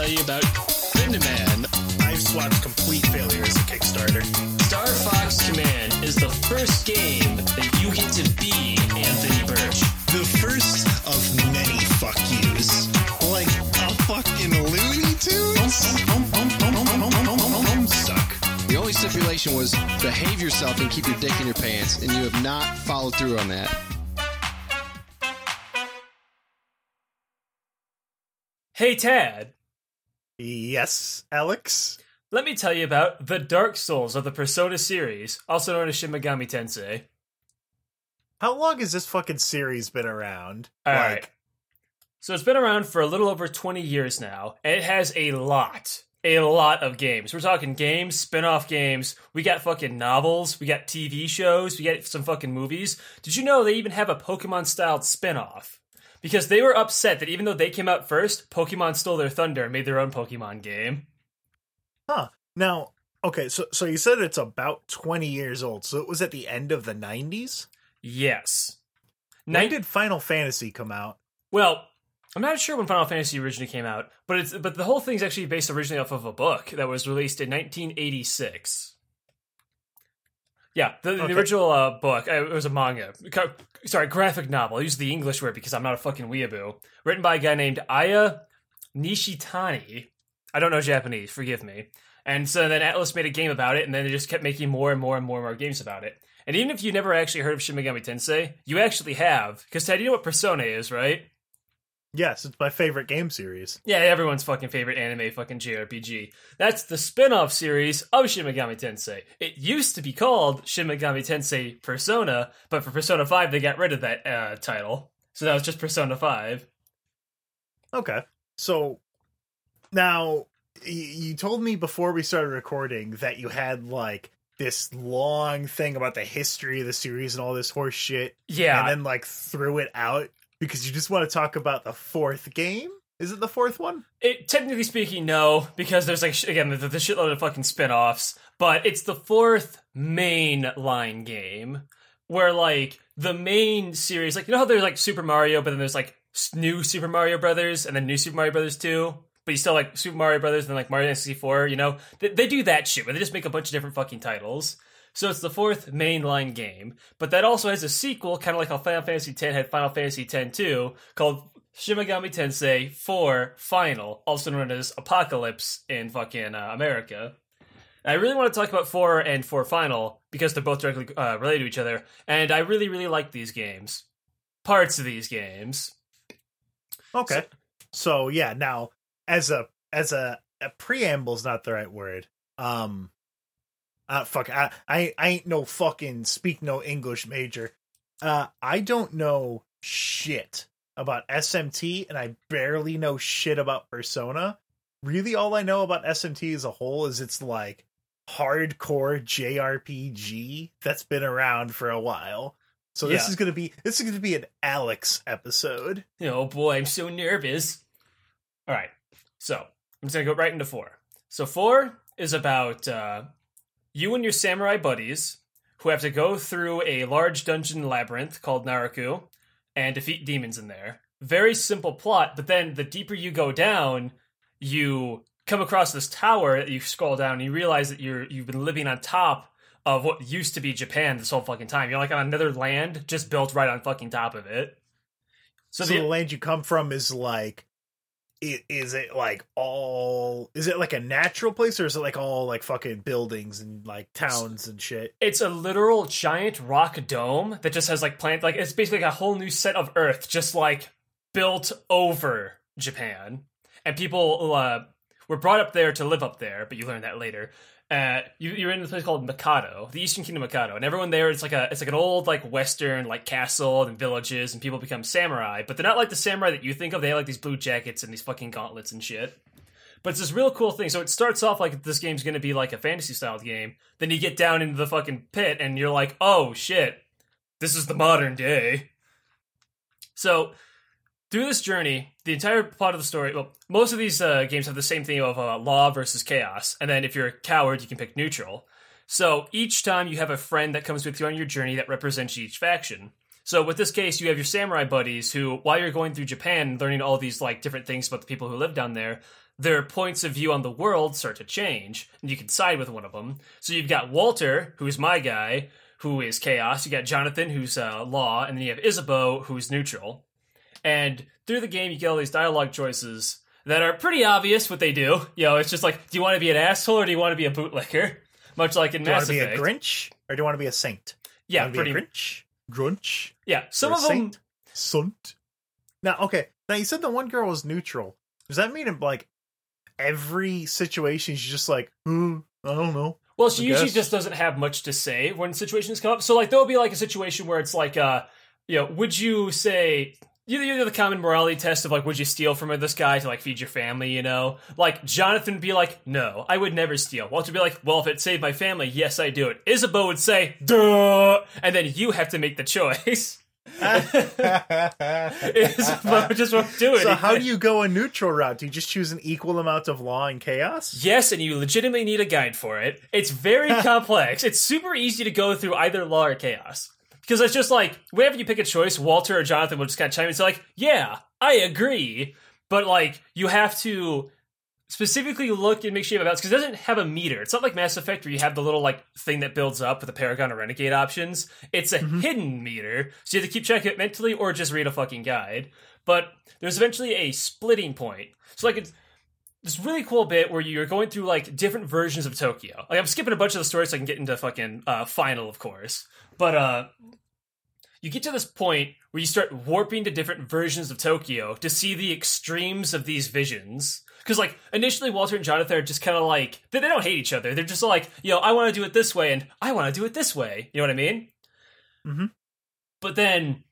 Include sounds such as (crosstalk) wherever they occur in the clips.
tell you about Grindaman. I've swapped complete failure as a Kickstarter. Star Fox Command is the first game that you get to be Anthony Birch. The first of many fuck yous. Like a fucking Looney Tunes? Suck. The only stipulation was behave yourself and keep your dick in your pants, and you have not followed through on that. Hey, Tad, Yes, Alex? let me tell you about the Dark Souls of the Persona series, also known as Shin Megami Tensei. How long has this fucking series been around? All like, right. So it's been around for a little over 20 years now, and it has a lot, a lot of games. We're talking games, spin off games. We got fucking novels, we got TV shows, we got some fucking movies. Did you know they even have a Pokemon styled spin off? Because they were upset that even though they came out first, Pokemon stole their thunder and made their own Pokemon game. Huh. Now, okay, so so you said it's about 20 years old. So it was at the end of the 90s? Yes. When Nin- did Final Fantasy come out? Well, I'm not sure when Final Fantasy originally came out, but it's but the whole thing's actually based originally off of a book that was released in 1986. Yeah, the, the original uh, book uh, it was a manga. Sorry, graphic novel. I use the English word because I'm not a fucking weeaboo. Written by a guy named Aya Nishitani. I don't know Japanese. Forgive me. And so then Atlus made a game about it, and then they just kept making more and more and more and more games about it. And even if you never actually heard of Shin Megami Tensei, you actually have. Because Ted, you know what Persona is, right? Yes, it's my favorite game series. Yeah, everyone's fucking favorite anime fucking JRPG. That's the spin-off series of Shin Megami Tensei. It used to be called Shin Megami Tensei Persona, but for Persona 5 they got rid of that uh, title. So that was just Persona 5. Okay. So now you told me before we started recording that you had like this long thing about the history of the series and all this horse shit Yeah. and then like threw it out because you just want to talk about the fourth game? Is it the fourth one? It, technically speaking, no, because there's like again the, the shitload of fucking spin-offs, but it's the fourth main line game where like the main series, like you know how there's like Super Mario, but then there's like new Super Mario Brothers and then new Super Mario Brothers 2, but you still like Super Mario Brothers and like Mario 64, you know? They, they do that shit, where they just make a bunch of different fucking titles. So it's the fourth mainline game, but that also has a sequel, kind of like how Final Fantasy X had Final Fantasy X 2, called Shin Megami Tensei 4 Final, also known as Apocalypse in fucking uh, America. I really want to talk about 4 and 4 Final because they're both directly uh, related to each other, and I really, really like these games. Parts of these games. Okay. So, yeah, now as a as a, a is not the right word. Um uh fuck I, I I ain't no fucking speak no English major. Uh I don't know shit about SMT and I barely know shit about Persona. Really all I know about SMT as a whole is it's like hardcore JRPG that's been around for a while. So this is gonna be this is gonna be an Alex episode. Oh boy, I'm so nervous. All right, so I'm just gonna go right into four. So four is about uh, you and your samurai buddies who have to go through a large dungeon labyrinth called Naraku and defeat demons in there. Very simple plot, but then the deeper you go down, you come across this tower that you scroll down and you realize that you're you've been living on top of what used to be Japan this whole fucking time. You're like on another land just built right on fucking top of it. So, the- the land you come from is like, i- is it like all? Is it like a natural place, or is it like all like fucking buildings and like towns and shit? It's a literal giant rock dome that just has like plant like it's basically like a whole new set of Earth just like built over Japan, and people uh, were brought up there to live up there. But you learn that later. Uh, you, you're in this place called Mikado, the Eastern Kingdom Mikado, and everyone there it's like a it's like an old like Western like castle and villages, and people become samurai. But they're not like the samurai that you think of. They have like these blue jackets and these fucking gauntlets and shit. But it's this real cool thing. So it starts off like this game's going to be like a fantasy styled game. Then you get down into the fucking pit and you're like, oh shit, this is the modern day. So through this journey, the entire plot of the story, well, most of these uh, games have the same thing of uh, law versus chaos. And then if you're a coward, you can pick neutral. So each time you have a friend that comes with you on your journey that represents each faction. So with this case, you have your samurai buddies who, while you're going through Japan, learning all these like different things about the people who live down there, their points of view on the world start to change, and you can side with one of them. So you've got Walter, who's my guy, who is chaos. You got Jonathan, who's uh, law, and then you have Isabeau, who's neutral. And through the game, you get all these dialogue choices that are pretty obvious what they do. You know, it's just like, do you want to be an asshole or do you want to be a bootlicker? Much like in Do you want to be a Grinch or do you want to be a saint? yeah, Want to be pretty. Grinch, Grunch, Yeah, some of a them. saint, sunt. Now, okay. Now you said the one girl was neutral. Does that mean like every situation she's just like, hmm, I don't know. Well, she I usually guess. just doesn't have much to say when situations come up. So, like, there'll be like a situation where it's like, uh, you know, would you say you you know the common morality test of like, would you steal from this guy to like feed your family? You know, like Jonathan would be like, no, I would never steal. Walter would be like, well, if it saved my family, yes, I do it. Isabeau would say, duh, and then you have to make the choice. (laughs) Isabeau (laughs) just won't do it. so how do you go a neutral route? Do you just choose an equal amount of law and chaos? Yes, and you legitimately need a guide for it. It's very (laughs) complex. It's super easy to go through either law or chaos. Because it's just like, whenever you pick a choice, Walter or Jonathan will just kind of chime in say, like, yeah, I agree. But, like, you have to specifically look and make sure you have a balance. Because it doesn't have a meter. It's not like Mass Effect where you have the little, like, thing that builds up with the Paragon or Renegade options. It's a hidden meter. So you have to keep track of it mentally or just read a fucking guide. But there's eventually a splitting point. So, like, it's this really cool bit where you're going through like different versions of Tokyo. Like I'm skipping a bunch of the stories so I can get into fucking uh, final, of course. But uh, you get to this point where you start warping to different versions of Tokyo to see the extremes of these visions. Because like initially, Walter and Jonathan are just kind of like they, they don't hate each other. They're just like, you know, I want to do it this way and I want to do it this way. You know what I mean? Mhm. But then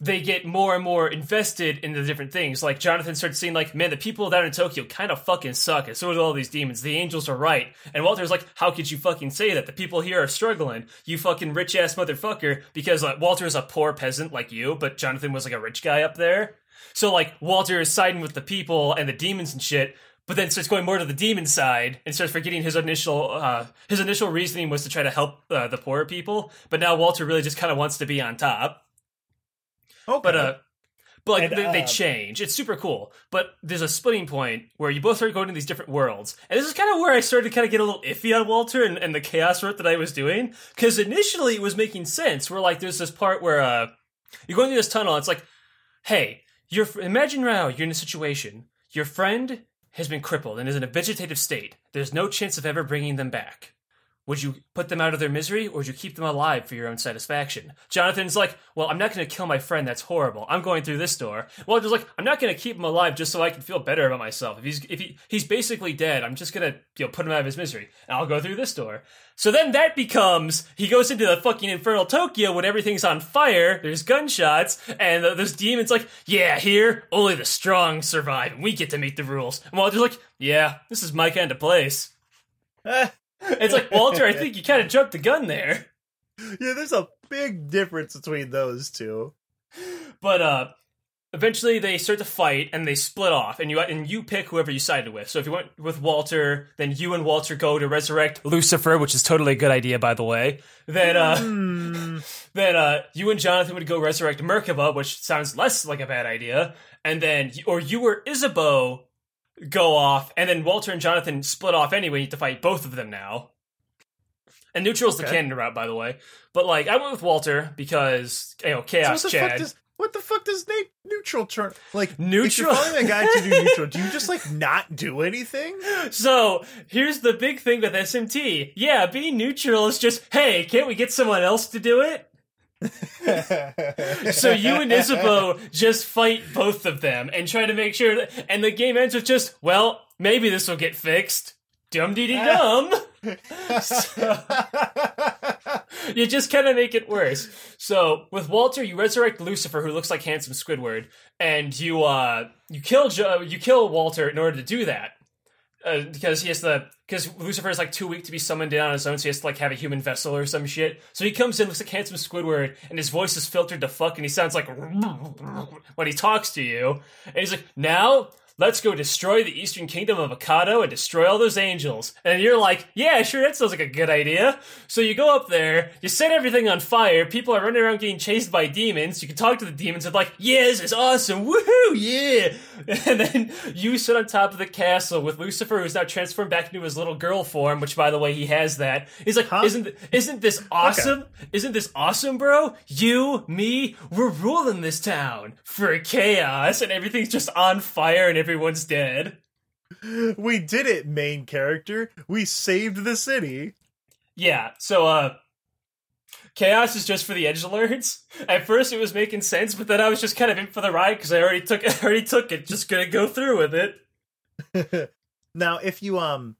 they get more and more invested in the different things. Like Jonathan starts seeing, like, man, the people down in Tokyo kind of fucking suck, and so do all these demons. The angels are right. And Walter's like, how could you fucking say that? The people here are struggling. You fucking rich ass motherfucker. Because uh, Walter is a poor peasant like you, but Jonathan was like a rich guy up there. So like Walter is siding with the people and the demons and shit. But then starts going more to the demon side and starts forgetting his initial uh, his initial reasoning was to try to help uh, the poorer people. But now Walter really just kind of wants to be on top. Okay. But uh, but like And, they, they uh, change. It's super cool. But there's a splitting point where you both start going to these different worlds, and this is kind of where I started to kind of get a little iffy on Walter and, and the chaos route that I was doing because initially it was making sense. Where like there's this part where uh, you're going through this tunnel. And it's like, hey, you're imagine now you're in a situation. Your friend has been crippled and is in a vegetative state. There's no chance of ever bringing them back. Would you put them out of their misery or would you keep them alive for your own satisfaction? Jonathan's like, Well, I'm not going to kill my friend. That's horrible. I'm going through this door. Walter's like, I'm not going to keep him alive just so I can feel better about myself. If he's if he, he's basically dead, I'm just going to you know put him out of his misery, and I'll go through this door. So then that becomes he goes into the fucking infernal Tokyo when everything's on fire. There's gunshots, and uh, this demon's like, "Yeah, here only the strong survive, and we get to make the rules." And Walter's like, "Yeah, this is my kind of place." It's like Walter, I think you kind of jumped the gun there. yeah, there's a big difference between those two. But uh eventually they start to fight and they split off and you and you pick whoever you sided with. So if you went with Walter, then you and Walter go to resurrect Lucifer, which is totally a good idea by the way. Then uh Hmm. (laughs) then uh you and Jonathan would go resurrect Merkaba, which sounds less like a bad idea. And then or you or Isabeau go off and then Walter and Jonathan split off anyway, to fight both of them now. And neutral's the Okay. canon route, by the way. But like, I went with Walter because you know So chaos. what the Chad. fuck does what the fuck does na- neutral turn like? If Neutral? you're following a guy to do (laughs) neutral, do you just like not do anything? So here's the big thing with SMT. Yeah, being neutral is just, hey, can't we get someone else to do it? (laughs) So you and Isabeau just fight both of them and try to make sure that, and the game ends with just, well, maybe this will get fixed. Dum dee dee dum. So- you just kind of make it worse. So with Walter, you resurrect Lucifer, who looks like handsome Squidward, and you uh you kill jo- you kill Walter in order to do that. Uh, because he has the because Lucifer is like too weak to be summoned in on his own, so he has to like have a human vessel or some shit. So he comes in, looks like handsome Squidward, and his voice is filtered to fuck, and he sounds like (laughs) when he talks to you, and he's like, "Now let's go destroy the Eastern Kingdom of Akado and destroy all those angels. And you're like, yeah, sure, that sounds like a good idea. So you go up there, you set everything on fire, people are running around getting chased by demons. You can talk to the demons and like, yeah, this is awesome, woohoo, yeah. (laughs) And then you sit on top of the castle with Lucifer, who's now transformed back into his little girl form, which by the way, he has that. He's like, Huh? isn't isn't this awesome? Isn't this awesome, bro? You, me, we're ruling this town for chaos, and everything's just on fire and everyone's dead. We did it, main character. We saved the city. Yeah, so uh Chaos is just for the edge lords. (laughs) At first it was making sense, but then I was just kind of in for the ride because I already took (laughs) I already took it. Just gonna go through with it. (laughs) now, if you um,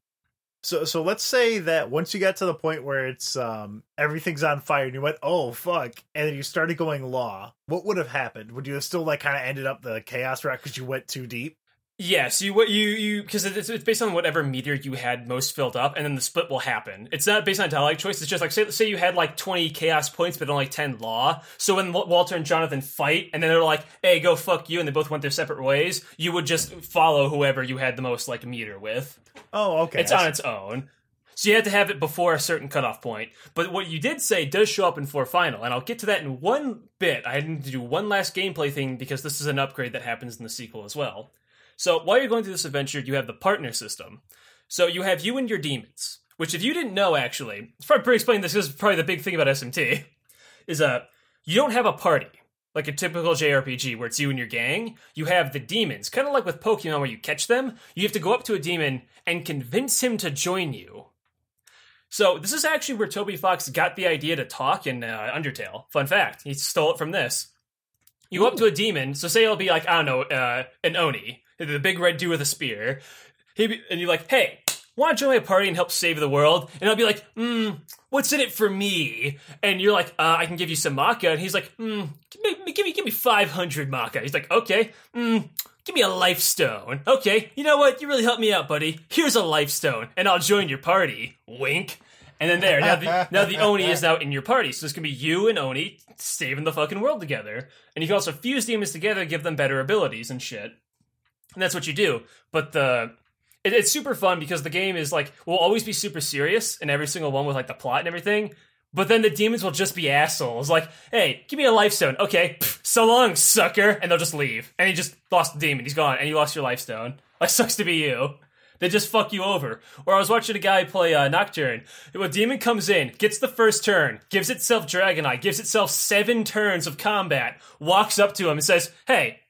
so so let's say that once you got to the point where it's um everything's on fire and you went oh fuck and then you started going law, what would have happened? Would you have still like kind of ended up the chaos route because you went too deep? Yeah, so you what you you because it's, it's based on whatever meter you had most filled up, and then the split will happen. It's not based on dialogue choice. It's just like say say you had like twenty chaos points, but only ten law. So when Walter and Jonathan fight, and then they're like, "Hey, go fuck you," and they both went their separate ways, you would just follow whoever you had the most like meter with. Oh, okay. It's on its own. So you had to have it before a certain cutoff point. But what you did say does show up in four final, and I'll get to that in one bit. I need to do one last gameplay thing because this is an upgrade that happens in the sequel as well. So while you're going through this adventure, you have the partner system. So you have you and your demons, which if you didn't know actually, it's probably pretty this is probably the big thing about SMT, is uh you don't have a party. Like a typical JRPG where it's you and your gang, you have the demons, kind of like with Pokemon where you catch them. You have to go up to a demon and convince him to join you. So this is actually where Toby Fox got the idea to talk in uh, Undertale. Fun fact, he stole it from this. You go up to a demon, so say it'll be like I don't know, uh, an Oni, the big red dude with a spear. He be, and you're like, hey, want to join my party and help save the world? And I'll be like, hmm, what's in it for me? And you're like, uh, I can give you some Macca. And he's like, hmm, give me, give me, give me 500 Macca. He's like, okay, hmm, give me a life stone. Okay, you know what? You really helped me out, buddy. Here's a life stone, and I'll join your party. Wink. And then there, now the, now the Oni is now in your party. So it's gonna be you and Oni saving the fucking world together. And you can also fuse demons together, give them better abilities and shit. And that's what you do. But the it, it's super fun because the game is like will always be super serious in every single one with like the plot and everything. But then the demons will just be assholes. Like, hey, give me a life stone. Okay, pff, so long, sucker. And they'll just leave. And he just lost the demon. He's gone. And you lost your life stone. Like, (laughs) sucks to be you. They just fuck you over. Or I was watching a guy play uh, Nocturne. A demon comes in, gets the first turn, gives itself Dragon Eye, gives itself seven turns of combat, walks up to him and says, hey,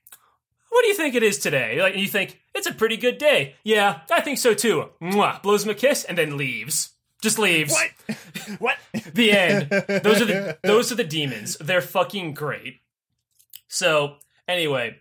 what do you think it is today? Like, and you think, it's a pretty good day. Yeah, I think so too. Mwah, blows him a kiss and then leaves. Just leaves. What? (laughs) what? The end. Those are the (laughs) those are the demons. They're fucking great. So anyway,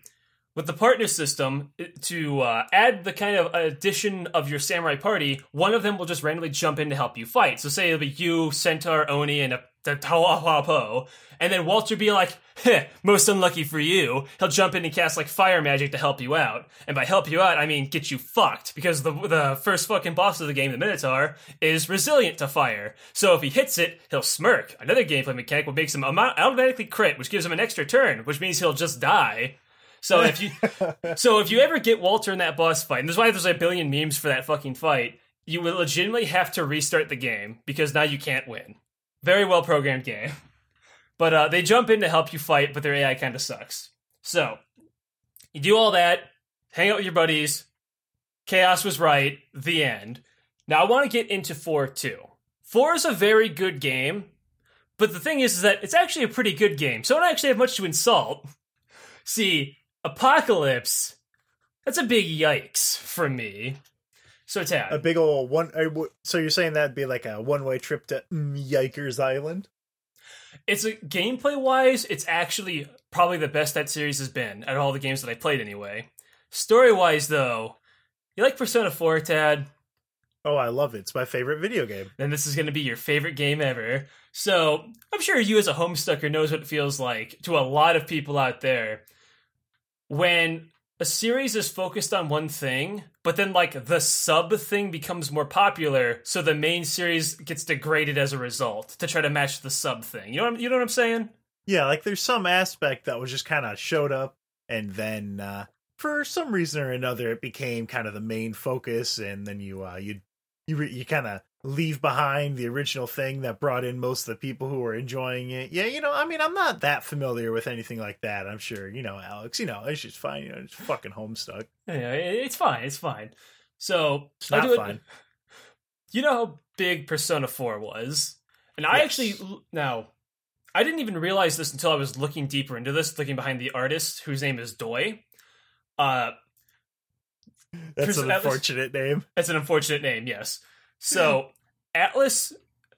with the partner system to uh, add the kind of addition of your samurai party, one of them will just randomly jump in to help you fight. So say it'll be you, Centaur, Oni, and a the Tawahapo, and then Walter be like, Heh, most unlucky for you. He'll jump in and cast like fire magic to help you out. And by help you out, I mean get you fucked. Because the the first fucking boss of the game, the Minotaur, is resilient to fire. So if he hits it, he'll smirk. Another gameplay mechanic will makes him automatically crit, which gives him an extra turn, which means he'll just die. So if you (laughs) so if you ever get Walter in that boss fight, and that's why there's like a billion memes for that fucking fight, you will legitimately have to restart the game because now you can't win. Very well programmed game. But uh, they jump in to help you fight, but their AI kind of sucks. So you do all that, hang out with your buddies. Chaos was right. The end. Now I want to get into four too. Four is a very good game, but the thing is, is that it's actually a pretty good game. So I don't actually have much to insult. See, Apocalypse, that's a big yikes for me. So Tad, A big old one. uh, So you're saying that'd be like a one way trip to mm, Yikers Island? it's a gameplay wise, it's actually probably the best that series has been out of all the games that I played anyway. Story wise, though, you like Persona 4, Tad? Oh, I love it. It's my favorite video game. Then this is going to be your favorite game ever. So I'm sure you, as a homestucker, knows what it feels like to a lot of people out there when a series is focused on one thing, but then like the sub thing becomes more popular, so the main series gets degraded as a result to try to match the sub thing. You know, what, I'm- you know what I'm saying? Yeah, like there's some aspect that was just kind of showed up and then uh for some reason or another, it became kind of the main focus, and then you uh, you you re- you kind of leave behind the original thing that brought in most of the people who were enjoying it. Yeah, you know, I mean, I'm not that familiar with anything like that. I'm sure, you know, Alex, you know, it's just fine. You know, it's fucking Homestuck. Yeah, it's fine. It's fine. So It's not it- fine. (laughs) You know how big Persona 4 was? And I Yes. actually now I didn't even realize this until I was looking deeper into this, looking behind the artist whose name is Doi. Uh That's Chris an unfortunate name. that's an unfortunate name, yes. So Atlus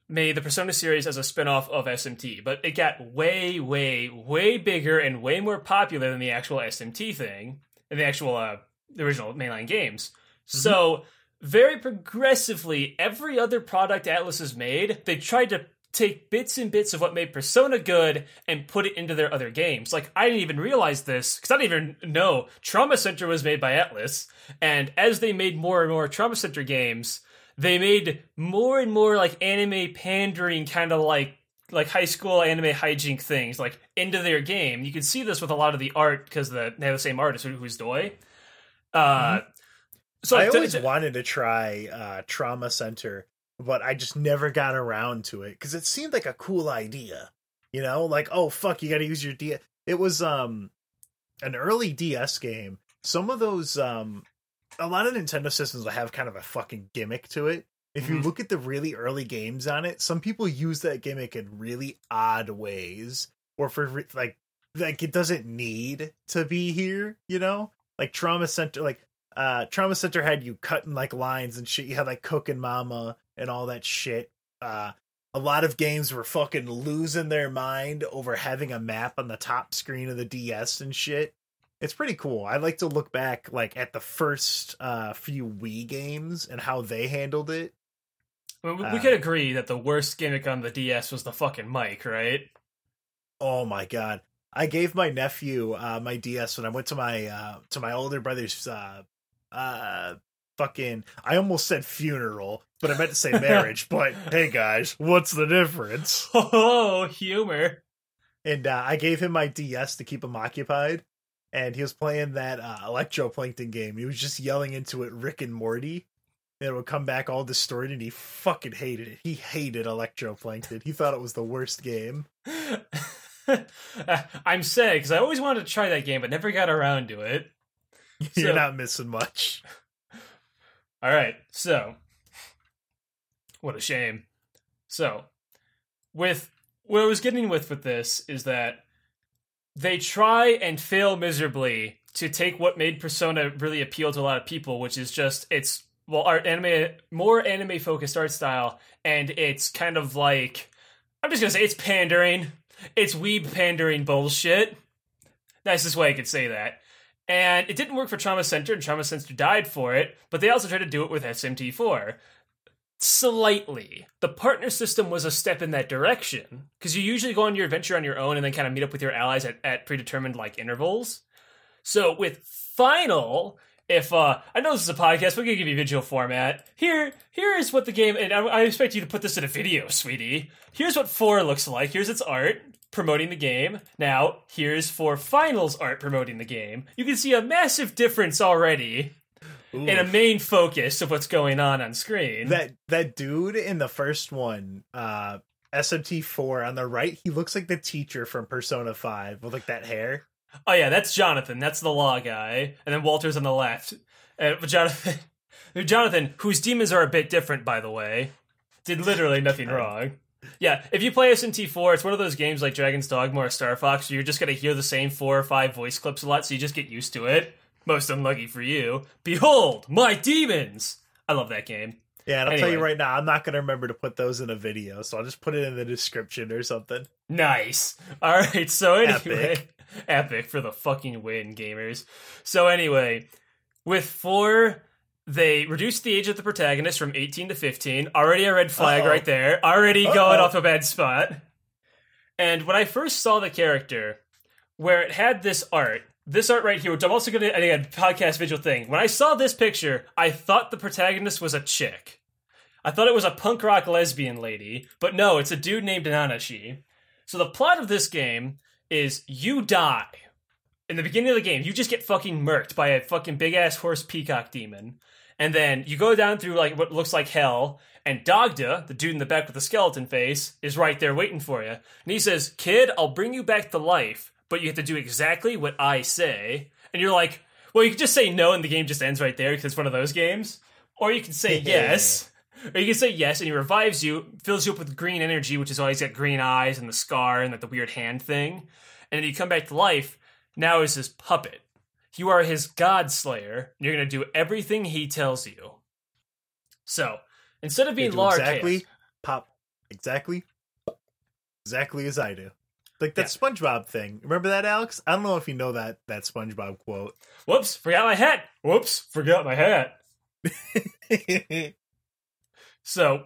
made the Persona series as a spin-off of SMT, but it got way, way, way bigger and way more popular than the actual SMT thing, and the actual uh, the original mainline games. So very progressively, every other product Atlus has made, they tried to take bits and bits of what made Persona good and put it into their other games. Like I didn't even realize this because I didn't even know Trauma Center was made by Atlus, and as they made more and more Trauma Center games, they made more and more like anime pandering kind of like like high school anime hijink things like into their game. You can see this with a lot of the art because the, they have the same artist who- who's Doi. Uh, so I always to- wanted to try uh, Trauma Center, but I just never got around to it because it seemed like a cool idea. You know, like oh fuck, you got to use your DS. It was um an early DS game. Some of those um a lot of Nintendo systems will have kind of a fucking gimmick to it. If you Mhm. look at the really early games on it, some people use that gimmick in really odd ways, or for like like it doesn't need to be here. You know, like Trauma Center, like uh Trauma Center had you cutting like lines and shit. You had like Cooking Mama and all that shit. Uh a lot of games were fucking losing their mind over having a map on the top screen of the DS and shit. It's pretty cool. I like to look back like at the first uh few Wii games and how they handled it. we, we uh, could agree that the worst gimmick on the DS was the fucking mic, right? Oh my god. I gave my nephew uh my DS when I went to my uh to my older brother's uh uh fucking I almost said funeral, but I meant to say (laughs) marriage, but hey guys, what's the difference? (laughs) Oh, humor. And uh, I gave him my DS to keep him occupied and he was playing that uh electroplankton game. He was just yelling into it Rick and Morty. And it would come back all distorted and he fucking hated it. He hated electroplankton. He thought it was the worst game. (laughs) I'm sad because I always wanted to try that game, but never got around to it. (laughs) You're So- not missing much. (laughs) All right, so what a shame. So, with what I was getting with with this is that they try and fail miserably to take what made Persona really appeal to a lot of people, which is just it's well art anime more anime focused art style, and it's kind of like I'm just gonna say it's pandering. It's weeb pandering bullshit. That's Nicest way I could say that. And it didn't work for Trauma Center, and Trauma Center died for it, but they also tried to do it with SMT4. Slightly. The partner system was a step in that direction, because you usually go on your adventure on your own and then kind of meet up with your allies at, at predetermined like intervals. So with Final, if uh I know this is a podcast, we're gonna give you visual format. Here, here is what the game and I, I expect you to put this in a video, sweetie. Here's what four looks like. Here's its art promoting the game. Now, here's for Finals art promoting the game. You can see a massive difference already in a main focus of what's going on on screen. that that dude in the first one uh smt4 on the right he looks like the teacher from persona 5 with like that hair Oh yeah, that's Jonathan. That's the law guy, and then Walter's on the left. Uh, Jonathan, (laughs) Jonathan, whose demons are a bit different, by the way, did literally (laughs) nothing wrong. Yeah, if you play SMT4, it's one of those games like Dragon's Dogma or Star Fox where you're just gonna hear the same four or five voice clips a lot, so you just get used to it. Most unlucky for you. Behold, my demons! I love that game. yeah and i'll tell you right now i'm not gonna remember to put those in a video so i'll just put it in the description or something Nice. (laughs) All right. So anyway, Epic. (laughs) epic, for the fucking win, gamers. So anyway, with four, they reduced the age of the protagonist from 18 to 15. Already a red flag Uh-oh. right there. Already going Uh-oh. off a bad spot. And when I first saw the character, where it had this art, this art right here, which I'm also going to, again, podcast visual thing. When I saw this picture, I thought the protagonist was a chick. I thought it was a punk rock lesbian lady, but no, it's a dude named Nanashi. So the plot of this game is you die. in the beginning of the game, you just get fucking murked by a fucking big ass horse peacock demon. And then you go down through like what looks like hell, and Dagda, the dude in the back with the skeleton face, is right there waiting for you. And he says, Kid, I'll bring you back to life, but you have to do exactly what I say. And you're like, Well, you can just say no and the game just ends right there because it's one of those games. Or you can say (laughs) yes. Or you can say yes and he revives you, fills you up with green energy, which is why he's got green eyes and the scar and like the weird hand thing. And then you come back to life, now is his puppet. You are his god slayer, and you're gonna do everything he tells you. So, instead of being do Lar exactly pop exactly exactly as I do. Like that SpongeBob thing. Remember that, Alex? I don't know if you know that that SpongeBob quote. Whoops, forgot my hat. Whoops, forgot my hat. (laughs) So,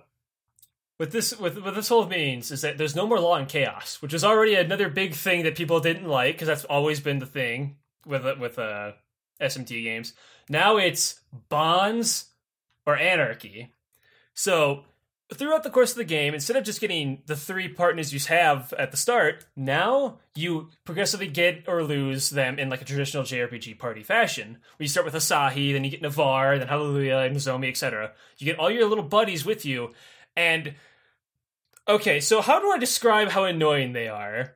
what this what, what this whole means is that there's no more law and chaos, which is already another big thing that people didn't like because that's always been the thing with with uh, SMT games. Now it's bonds or anarchy. So throughout the course of the game, instead of just getting the three partners you have at the start, now you progressively get or lose them in like a traditional JRPG party fashion. Where you start with Asahi, then you get Navarre, then Hallelujah, and Nozomi, etc. You get all your little buddies with you, and okay, so how do I describe how annoying they are?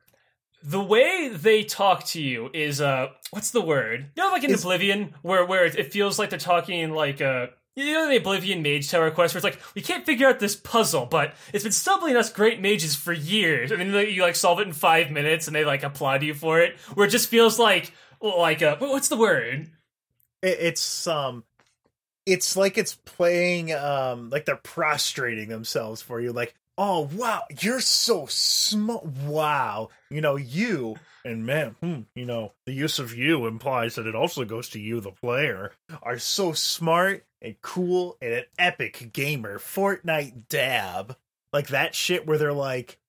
The way they talk to you is uh, what's the word? You know, like in Is- Oblivion, where where it, it feels like they're talking like uh, you know the Oblivion Mage Tower quest, where it's like we can't figure out this puzzle, but it's been stumbling us great mages for years, then like, you like solve it in five minutes, and they like applaud you for it. Where it just feels like like a, what's the word? It's um it's like it's playing um like they're prostrating themselves for you like oh wow you're so smart wow you know you and man hmm, you know the use of you implies that it also goes to you the player are so smart and cool and an epic gamer fortnite dab like that shit where they're like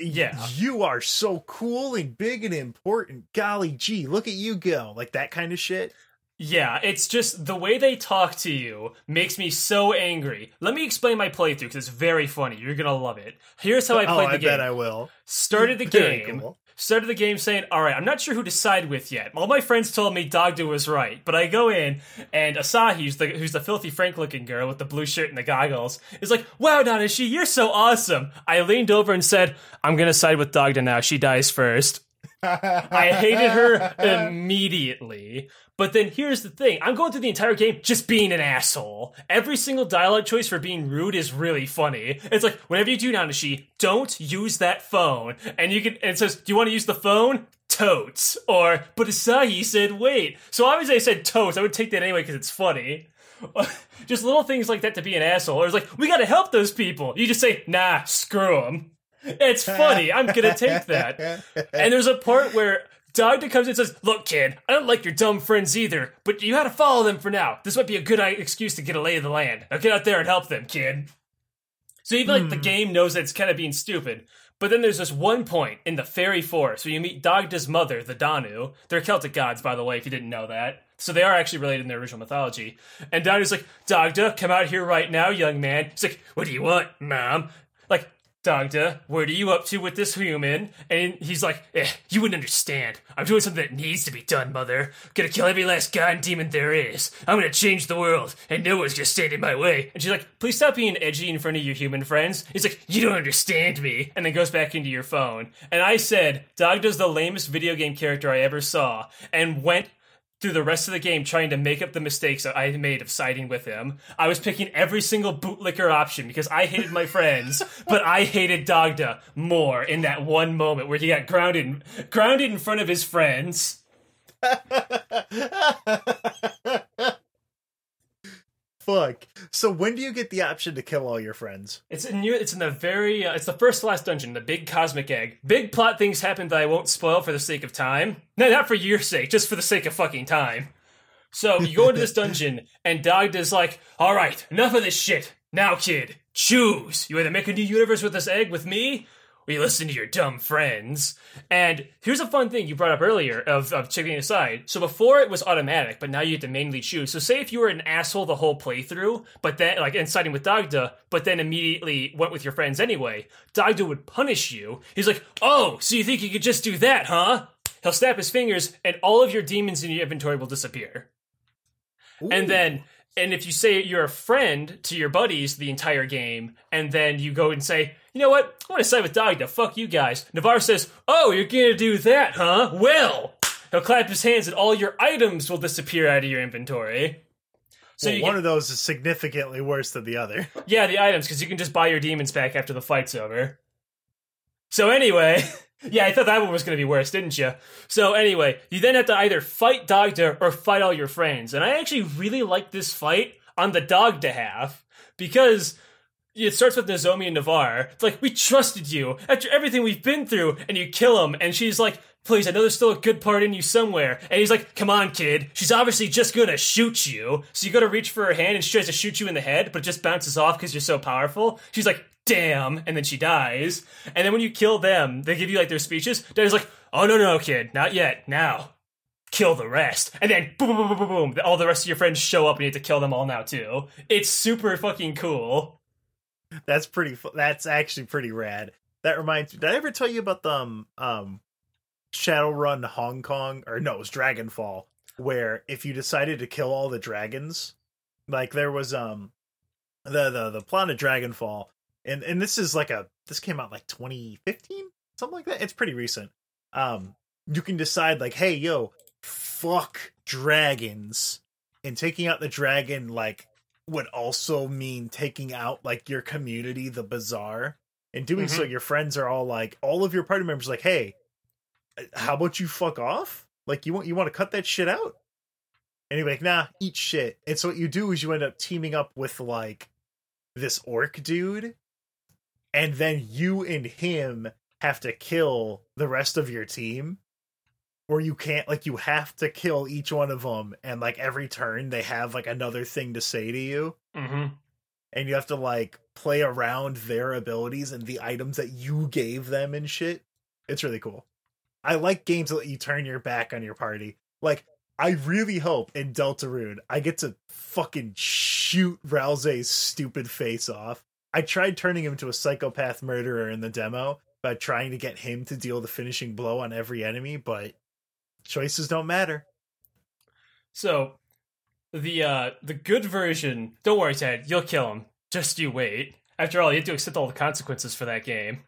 Yeah. you are so cool and big and important golly gee look at you go like that kind of shit Yeah, it's just the way they talk to you makes me so angry. Let me explain my playthrough because it's very funny. You're gonna love it. Here's how I played oh played i the game. bet i will Started the (laughs) Very game. cool. Started the game saying, "All right, I'm not sure who to side with yet." All my friends told me Dagda was right, but I go in and Asahi, who's the who's the filthy Frank-looking girl with the blue shirt and the goggles, is like, "Wow, Nanashi, you're so awesome." I leaned over and said, "I'm gonna side with Dagda now. She dies first. I hated her (laughs) immediately. But then here's the thing I'm going through the entire game just being an asshole. Every single dialogue choice for being rude is really funny. It's like, whenever you do Nanashi, don't use that phone. And you can, and it says, Do you want to use the phone? Totes. Or, but Asahi said, wait. So obviously I said totes. I would take that anyway because it's funny. (laughs) just little things like that to be an asshole. Or it's like, we gotta help those people. You just say, nah, screw them. It's funny. I'm gonna take that. (laughs) And there's a part where Dagda comes in and says, Look, kid, I don't like your dumb friends either, but you gotta follow them for now. This might be a good excuse to get a lay of the land. Now get out there and help them, kid. So even like the hmm. game knows that it's kind of being stupid. But then there's this one point in the Fairy Forest where you meet Dagda's mother, the Danu. They're Celtic gods, by the way, if you didn't know that. So they are actually related in their original mythology. And Danu's like, Dagda, come out here right now, young man. He's like, What do you want, mom? Dagda, what are you up to with this human? And he's like, eh, you wouldn't understand. I'm doing something that needs to be done, mother. I'm Gonna kill every last god and demon there is. I'm gonna change the world, and no one's gonna stand in my way. And she's like, please stop being edgy in front of your human friends. He's like, you don't understand me. And then goes back into your phone. And I said, Dagda's the lamest video game character I ever saw, and went through the rest of the game trying to make up the mistakes that I made of siding with him. I was picking every single bootlicker option because I hated my friends, (laughs) but I hated Dagda more in that one moment where he got grounded grounded in front of his friends. (laughs) Fuck. So when do you get the option to kill all your friends? It's in you. It's in the very. Uh, it's the first last dungeon, the big cosmic egg. Big plot things happen that I won't spoil for the sake of time. No, not for your sake, just for the sake of fucking time. So you go into this (laughs) dungeon, and Dagda's like, "All right, enough of this shit. Now, kid, choose. You either make a new universe with this egg with me, you listen to your dumb friends." And here's a fun thing you brought up earlier of, of checking aside. So before it was automatic, but now you have to manually choose. So say if you were an asshole the whole playthrough, but then like and siding with Dagda, but then immediately went with your friends anyway, Dagda would punish you. He's like, "Oh, so you think you could just do that, huh?" he'll snap his fingers, and all of your demons in your inventory will disappear. And then, and if you say you're a friend to your buddies the entire game, and then you go and say, you know what, I want to side with Dagda, fuck you guys. Navarre says, oh, you're gonna do that, huh? Well, he'll clap his hands, and all your items will disappear out of your inventory. So Well, one of those is significantly worse than the other. (laughs) yeah, the items, because you can just buy your demons back after the fight's over. So anyway, (laughs) yeah, I thought that one was going to be worse, didn't you? So anyway, you then have to either fight Dagda or fight all your friends. And I actually really like this fight on the Dagda half because it starts with Nozomi and Navarre. It's like, we trusted you after everything we've been through, and you kill him. And she's like, please, I know there's still a good part in you somewhere. And he's like, come on, kid. She's obviously just gonna shoot you. So you gotta reach for her hand, and she tries to shoot you in the head, but it just bounces off because you're so powerful. She's like, damn. And then she dies. And then when you kill them, they give you like their speeches. Daddy's like, oh, no, no, kid, not yet. Now. Kill the rest, and then boom, boom, boom, boom, boom. All the rest of your friends show up, and you have to kill them all now too. It's super fucking cool. That's pretty. That's actually pretty rad. That reminds me. Did I ever tell you about the um, um Shadowrun Hong Kong or no, it was Dragonfall, where if you decided to kill all the dragons, like there was um the the the plot of Dragonfall, and and this is like a this came out like 2015 something like that. It's pretty recent. Um, you can decide like, hey, yo, fuck dragons, and taking out the dragon like would also mean taking out like your community, the bazaar. In doing so, your friends are all like, all of your party members, like, hey, uh, how about you fuck off? Like, you want you want to cut that shit out? And you're like, nah, eat shit. And so what you do is you end up teaming up with like this orc dude, and then you and him have to kill the rest of your team. Or you can't like you have to kill each one of them, and like every turn they have like another thing to say to you Mm-hmm. and you have to like play around their abilities and the items that you gave them and shit. It's really cool. I like games that let you turn your back on your party. Like, I really hope in Deltarune I get to fucking shoot Ralsei's stupid face off. I tried turning him into a psychopath murderer in the demo by trying to get him to deal the finishing blow on every enemy, but choices don't matter. So the uh the good version, don't worry, Ted, you'll kill him. Just you wait. After all, you have to accept all the consequences for that game.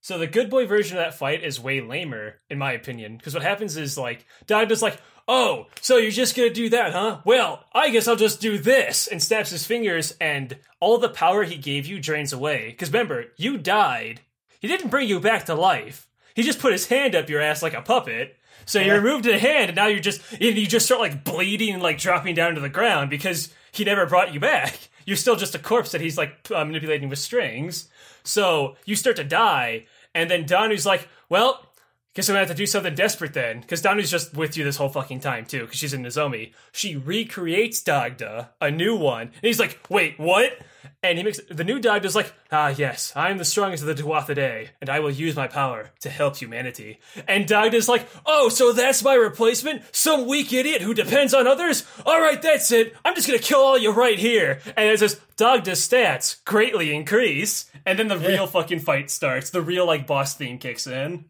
So the good boy version of that fight is way lamer, in my opinion, because what happens is like Dagda's like, "Oh, so you're just gonna do that, huh? Well, I guess I'll just do this," and snaps his fingers, and all the power he gave you drains away. Because remember, you died. He didn't bring you back to life. He just put his hand up your ass like a puppet. So you Yeah. removed a hand, and now you're just and you just start like bleeding and like dropping down to the ground because he never brought you back. (laughs) You're still just a corpse that he's like uh, manipulating with strings. So you start to die, and then Danu's like, "Well, guess I'm gonna have to do something desperate then," because Danu's just with you this whole fucking time too, because she's in Nozomi. She recreates Dagda, a new one, and he's like, "Wait, what?" And he makes the new Dagda's like, "Ah, yes, I am the strongest of the Tuatha Dé, and I will use my power to help humanity." And Dagda's like, "Oh, so that's my replacement? Some weak idiot who depends on others? All right, that's it. I'm just gonna kill all you right here." And it says, "Dagda's stats greatly increase," and then the real fucking fight starts. The real like boss theme kicks in.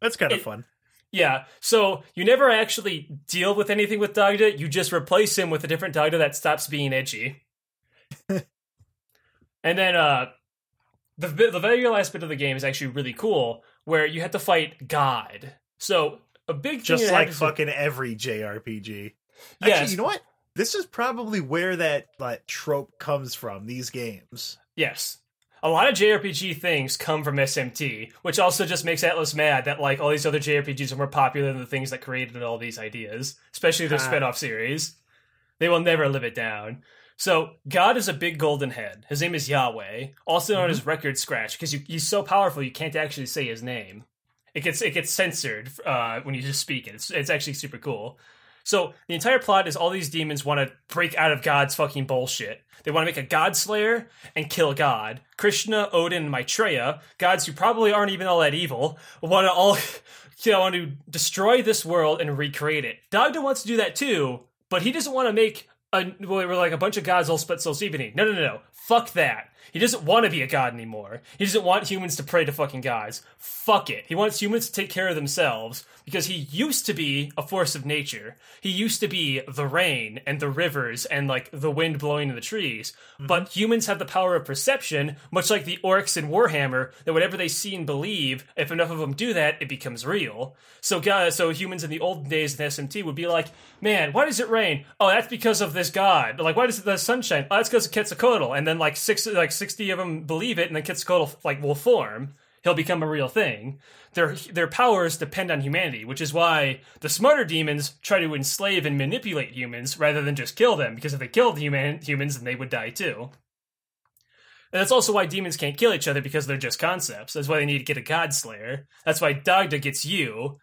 That's kind of It- fun. Yeah, so you never actually deal with anything with Dagda. You just replace him with a different Dagda that stops being edgy. (laughs) and then uh, the the very last bit of the game is actually really cool, where you have to fight God. So a big thing Just like fucking every JRPG. Actually, Yes. you know what? This is probably where that like trope comes from. These games. Yes. A lot of JRPG things come from SMT, which also just makes Atlus mad that like all these other JRPGs are more popular than the things that created all these ideas, especially their Ah. spin-off series. They will never live it down. So God is a big golden head. His name is Yahweh, also known as Record Scratch, because you, he's so powerful you can't actually say his name. It gets it gets censored uh, when you just speak it. It's, it's actually super cool. So the entire plot is all these demons want to break out of God's fucking bullshit. They want to make a God Slayer and kill God. Krishna, Odin, Maitreya, gods who probably aren't even all that evil, want to all (laughs) you know, want to destroy this world and recreate it. Dagda wants to do that too, but he doesn't want to make a like a bunch of gods all split souls evening. No, no, no, no. Fuck that. He doesn't want to be a god anymore. He doesn't want humans to pray to fucking gods. Fuck it. He wants humans to take care of themselves because he used to be a force of nature. He used to be the rain and the rivers and like the wind blowing in the trees. Mm-hmm. But humans have the power of perception, much like the orcs in Warhammer, that whatever they see and believe, if enough of them do that, it becomes real. So guys, so humans in the olden days in SMT would be like, man, why does it rain? Oh, that's because of this god. Like, why does the sun shine? Oh, that's because of Quetzalcoatl. And then like six, like sixty of them believe it, and then Quetzalcoatl like will form. He'll become a real thing. Their their powers depend on humanity, which is why the smarter demons try to enslave and manipulate humans rather than just kill them. Because if they killed human humans, then they would die too. And that's also why demons can't kill each other because they're just concepts. That's why they need to get a god slayer. That's why Dagda gets you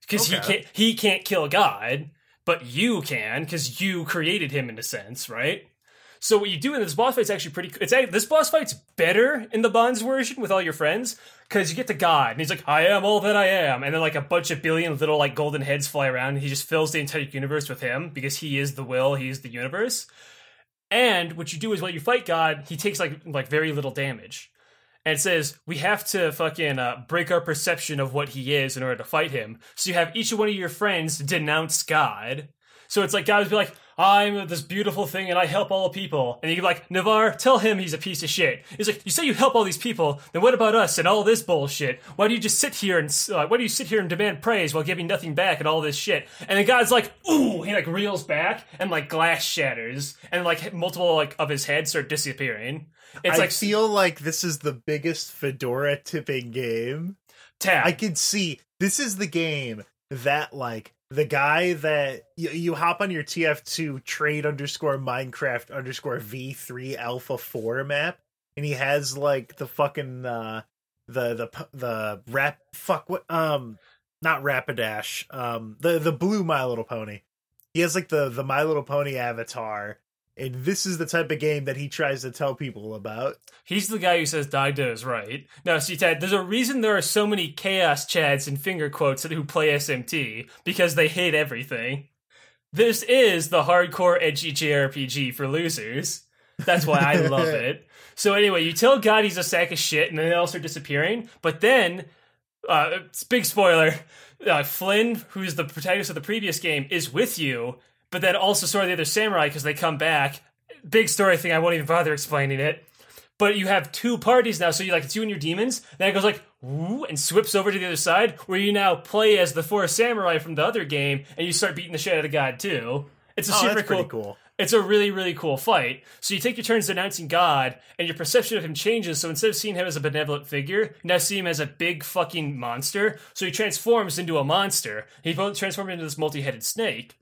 because he can't he can't kill God, but you can because you created him in a sense, right? So what you do in this boss fight is actually pretty. It's this boss fight's better in the Bonds version with all your friends because you get to God and he's like, "I am all that I am," and then like a bunch of billion little like golden heads fly around and he just fills the entire universe with him because he is the will, he is the universe. And what you do is while you fight God, he takes like like very little damage. And it says we have to fucking uh, break our perception of what he is in order to fight him. So you have each one of your friends denounce God. So it's like God would be like, "I'm this beautiful thing, and I help all people." And you're like, "Navarre, tell him he's a piece of shit." He's like, "You say you help all these people, then what about us and all this bullshit? Why do you just sit here and uh, why do you sit here and demand praise while giving nothing back and all this shit?" And the guy's like, "Ooh!" He like reels back, and like glass shatters, and like multiple like of his heads start disappearing. It's I like feel like this is the biggest fedora tipping game. tap. I can see this is the game that like the guy that you, you hop on your TF2 trade underscore Minecraft underscore V3 Alpha 4 map, and he has like the fucking uh the the the rap fuck what um not Rapidash um the the blue My Little Pony. He has like the the My Little Pony avatar. And this is the type of game that he tries to tell people about. He's the guy who says Dagda is right. Now, see, Ted, there's a reason there are so many chaos chads and finger quotes who play SMT because they hate everything. This is the hardcore edgy JRPG for losers. That's why I love (laughs) it. So anyway, you tell God he's a sack of shit, and then they all start disappearing. But then, uh, it's big spoiler: uh, Flynn, who's the protagonist of the previous game, is with you. But then also so are the other samurai because they come back. Big story thing. I won't even bother explaining it but you have two parties now. So you like it's you and your demons. Then it goes like woo and swips over to the other side, where you now play as the four samurai from the other game, and you start beating the shit out of God too. It's a Oh, super cool. cool. It's a really really cool fight. So you take your turns denouncing God, and your perception of him changes. So instead of seeing him as a benevolent figure, you now see him as a big fucking monster. So he transforms into a monster. He transforms into this multi-headed snake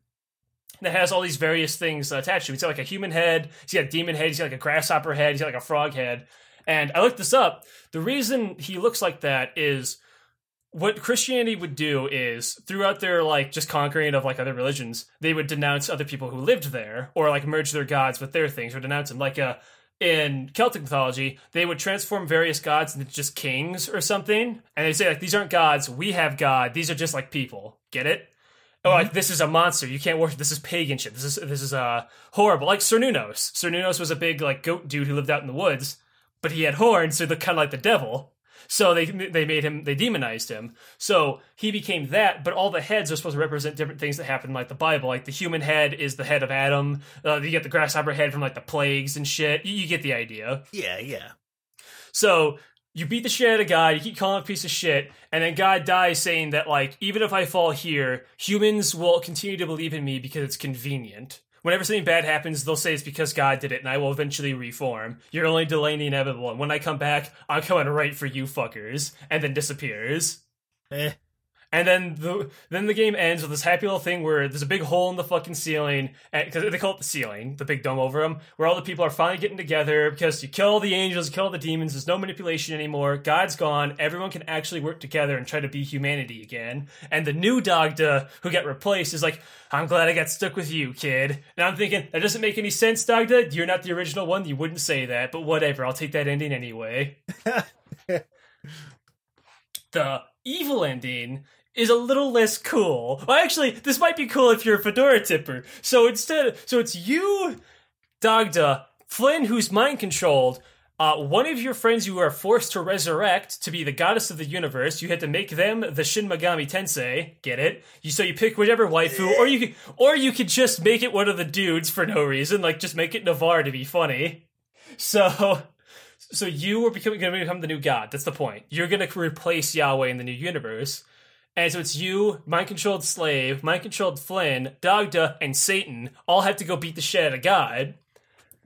that has all these various things attached to it. He's got like a human head, he's got a demon head, he's got like a grasshopper head, he's got like a frog head. And I looked this up. The reason he looks like that is what Christianity would do is throughout their like just conquering of like other religions, they would denounce other people who lived there or like merge their gods with their things or denounce them. Like uh in Celtic mythology, they would transform various gods into just kings or something, and they say like these aren't gods, we have God. These are just like people. Get it? Oh, like this is a monster. You can't worship. This is pagan shit. This is this is uh horrible. Like Cernunnos. Cernunnos was a big like goat dude who lived out in the woods, but he had horns, so they're kind of like the devil. So they they made him they demonized him. So he became that. But all the heads are supposed to represent different things that happen, like the Bible. Like the human head is the head of Adam. Uh, you get the grasshopper head from like the plagues and shit. You, you get the idea. Yeah, yeah. So you beat the shit out of God, you keep calling him a piece of shit, and then God dies saying that, like, even if I fall here, humans will continue to believe in me because it's convenient. Whenever something bad happens, they'll say it's because God did it, and I will eventually reform. You're only delaying the inevitable, and when I come back, I'm coming right for you fuckers, and then disappears. Eh. And then the then the game ends with this happy little thing where there's a big hole in the fucking ceiling because they call it the ceiling, the big dome over them, where all the people are finally getting together because you kill all the angels, you kill all the demons. There's no manipulation anymore. God's gone. Everyone can actually work together and try to be humanity again. And the new Dagda who got replaced is like, "I'm glad I got stuck with you, kid." And I'm thinking that doesn't make any sense, Dagda. You're not the original one. You wouldn't say that, but whatever. I'll take that ending anyway. (laughs) the evil ending is a little less cool. Well, actually, this might be cool if you're a fedora tipper. So instead, so it's you, Dagda, Flynn, who's mind controlled, uh, one of your friends you are forced to resurrect to be the goddess of the universe. You had to make them the Shin Megami Tensei. Get it? You so you pick whichever waifu, or you or you could just make it one of the dudes for no reason, like just make it Navarre to be funny. So, so you are becoming going to become the new god. That's the point. You're going to replace Yahweh in the new universe. And so it's you, mind controlled slave, mind controlled Flynn, Dagda, and Satan all have to go beat the shit out of God.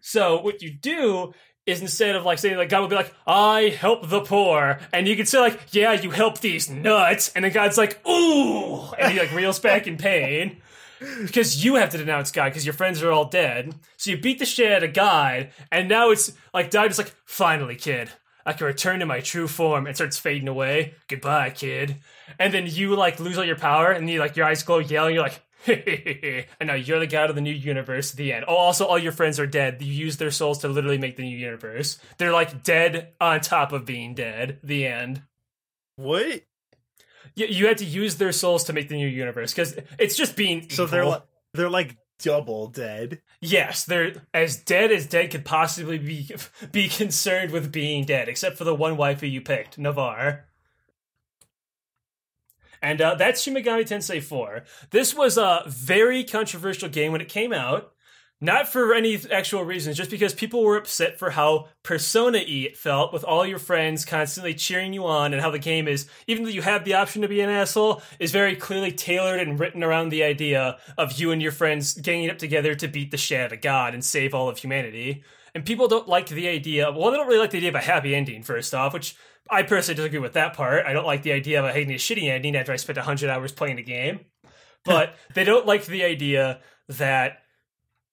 So what you do is instead of like saying like God will be like, I help the poor, and you can say like, yeah, you help these nuts, and then God's like, ooh, and he like reels back in pain. Because you have to denounce God because your friends are all dead. So you beat the shit out of God, and now it's like God is like, finally, kid, I can return to my true form and starts fading away. Goodbye, kid. And then you like lose all your power and you like your eyes glow yellow and you're like, (laughs) and now you're the god of the new universe. The end. Oh, also, all your friends are dead. You use their souls to literally make the new universe. They're like dead on top of being dead. The end. What? You, you had to use their souls to make the new universe because it's just being. So they're like they're like double dead. Yes, they're as dead as dead could possibly be be concerned with being dead, except for the one waifu you picked, Navarre. And uh, that's Shin Megami Tensei 4. This was a very controversial game when it came out. Not for any actual reasons, just because people were upset for how Persona E it felt with all your friends constantly cheering you on, and how the game is, even though you have the option to be an asshole, is very clearly tailored and written around the idea of you and your friends ganging up together to beat the shit out of God and save all of humanity. And people don't like the idea, well, they don't really like the idea of a happy ending, first off, which I personally disagree with that part. I don't like the idea of hating a shitty ending after I spent 100 hours playing the game. But (laughs) they don't like the idea that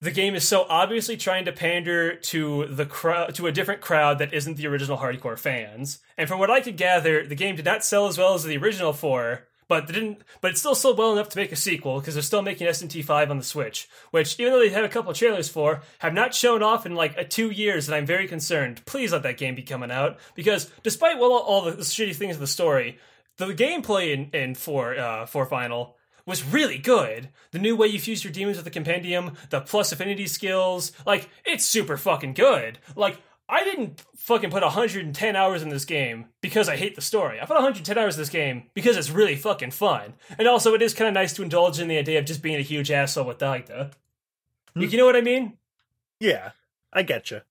the game is so obviously trying to pander to the crowd to a different crowd that isn't the original hardcore fans. And from what I could gather, the game did not sell as well as the original four, but didn't but it still sold well enough to make a sequel because they're still making SMT5 on the Switch, which even though they had a couple trailers for, have not shown off in like a 2 years and I'm very concerned. Please let that game be coming out because despite well all the shitty things of the story, the gameplay in in 4 uh 4 final was really good. The new way you fuse your demons with the compendium, the plus affinity skills, like it's super fucking good. Like I didn't fucking put 110 hours in this game because I hate the story. I put 110 hours in this game because it's really fucking fun. And also it is kind of nice to indulge in the idea of just being a huge asshole with Dagda. You, you know what I mean? Yeah, I get you.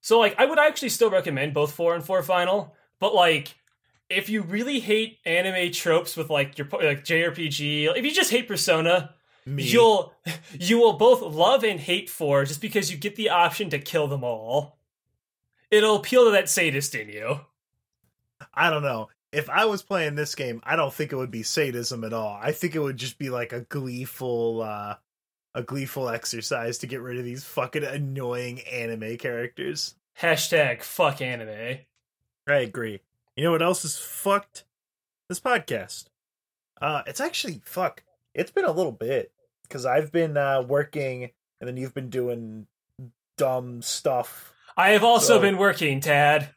So like I would actually still recommend both 4 and 4 final, but like if you really hate anime tropes with like your like JRPG, if you just hate Persona, Me. you'll (laughs) you will both love and hate 4 just because you get the option to kill them all. It'll appeal to that sadist in you. I don't know. If I was playing this game, I don't think it would be sadism at all. I think it would just be like a gleeful uh a gleeful exercise to get rid of these fucking annoying anime characters. Hashtag fuck anime. I agree. You know what else is fucked? This podcast. Uh it's actually fuck. It's been a little bit cuz I've been uh working and then you've been doing dumb stuff. I have also So- been working, Tad.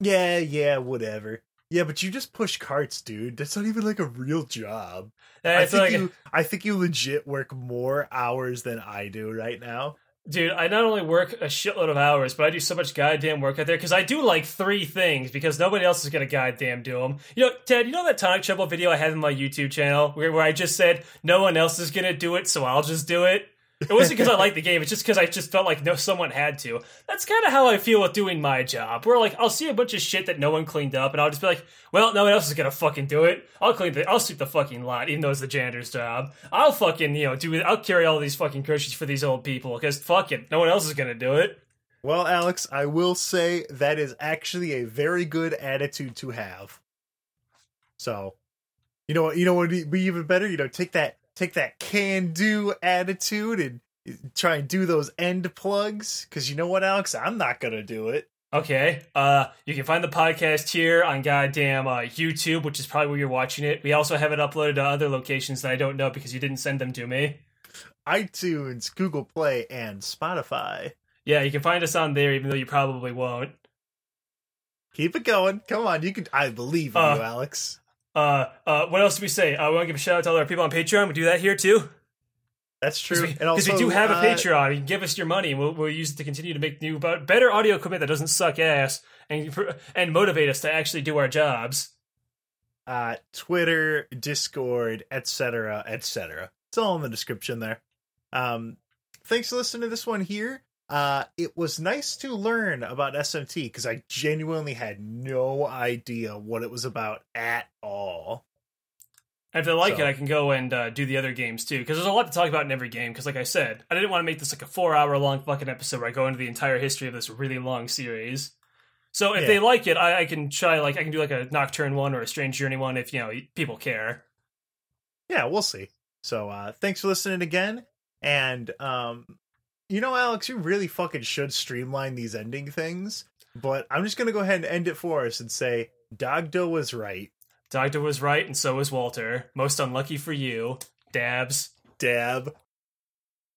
Yeah, yeah, whatever. Yeah, but you just push carts, dude. That's not even like a real job. I think like, you I think you legit work more hours than I do right now. Dude, I not only work a shitload of hours, but I do so much goddamn work out there because I do like three things because nobody else is gonna goddamn do them. You know, Ted, you know that tonic trouble video I had in my YouTube channel where, where I just said no one else is gonna do it, so I'll just do it. It wasn't because I liked the game; it's just because I just felt like no someone had to. That's kind of how I feel with doing my job. Where like I'll see a bunch of shit that no one cleaned up, and I'll just be like, "Well, no one else is gonna fucking do it. I'll clean the, I'll sweep the fucking lot, even though it's the janitor's job. I'll fucking you know do it. I'll carry all these fucking groceries for these old people because fuck it, no one else is gonna do it." Well, Alex, I will say that is actually a very good attitude to have. So, you know what? You know what would be even better? You know, take that take that can do attitude and try and do those end plugs. Because you know what, Alex, I'm not gonna do it. Okay. Uh, you can find the podcast here on goddamn uh, YouTube, which is probably where you're watching it. We also have it uploaded to other locations that I don't know because you didn't send them to me. iTunes, Google Play, and Spotify. Yeah, you can find us on there, even though you probably won't. Keep it going. Come on, you can. I believe in Uh, you, Alex. Uh, uh, what else do we say? Uh, we want to give a shout out to all our people on Patreon. We do that here too. That's true. Because we, we do have a uh, Patreon. You can give us your money, and we'll, we'll use it to continue to make new, but better audio equipment that doesn't suck ass, and and motivate us to actually do our jobs. uh, Twitter, Discord, etc., etc. It's all in the description there. Um, thanks for listening to this one here. Uh, it was nice to learn about SMT because I genuinely had no idea what it was about at all. If they like So- it, I can go and uh, do the other games too, because there's a lot to talk about in every game. Because, like I said, I didn't want to make this like a four-hour-long fucking episode where I go into the entire history of this really long series. So if Yeah. they like it, I, I can try like I can do like a Nocturne one or a Strange Journey one if you know people care. Yeah, we'll see. So, uh, thanks for listening again. And, um, you know, Alex, you really fucking should streamline these ending things. But I'm just going to go ahead and end it for us and say Dogdo was right. Doctor was right, and so was Walter. Most unlucky for you, Dabs. Dab.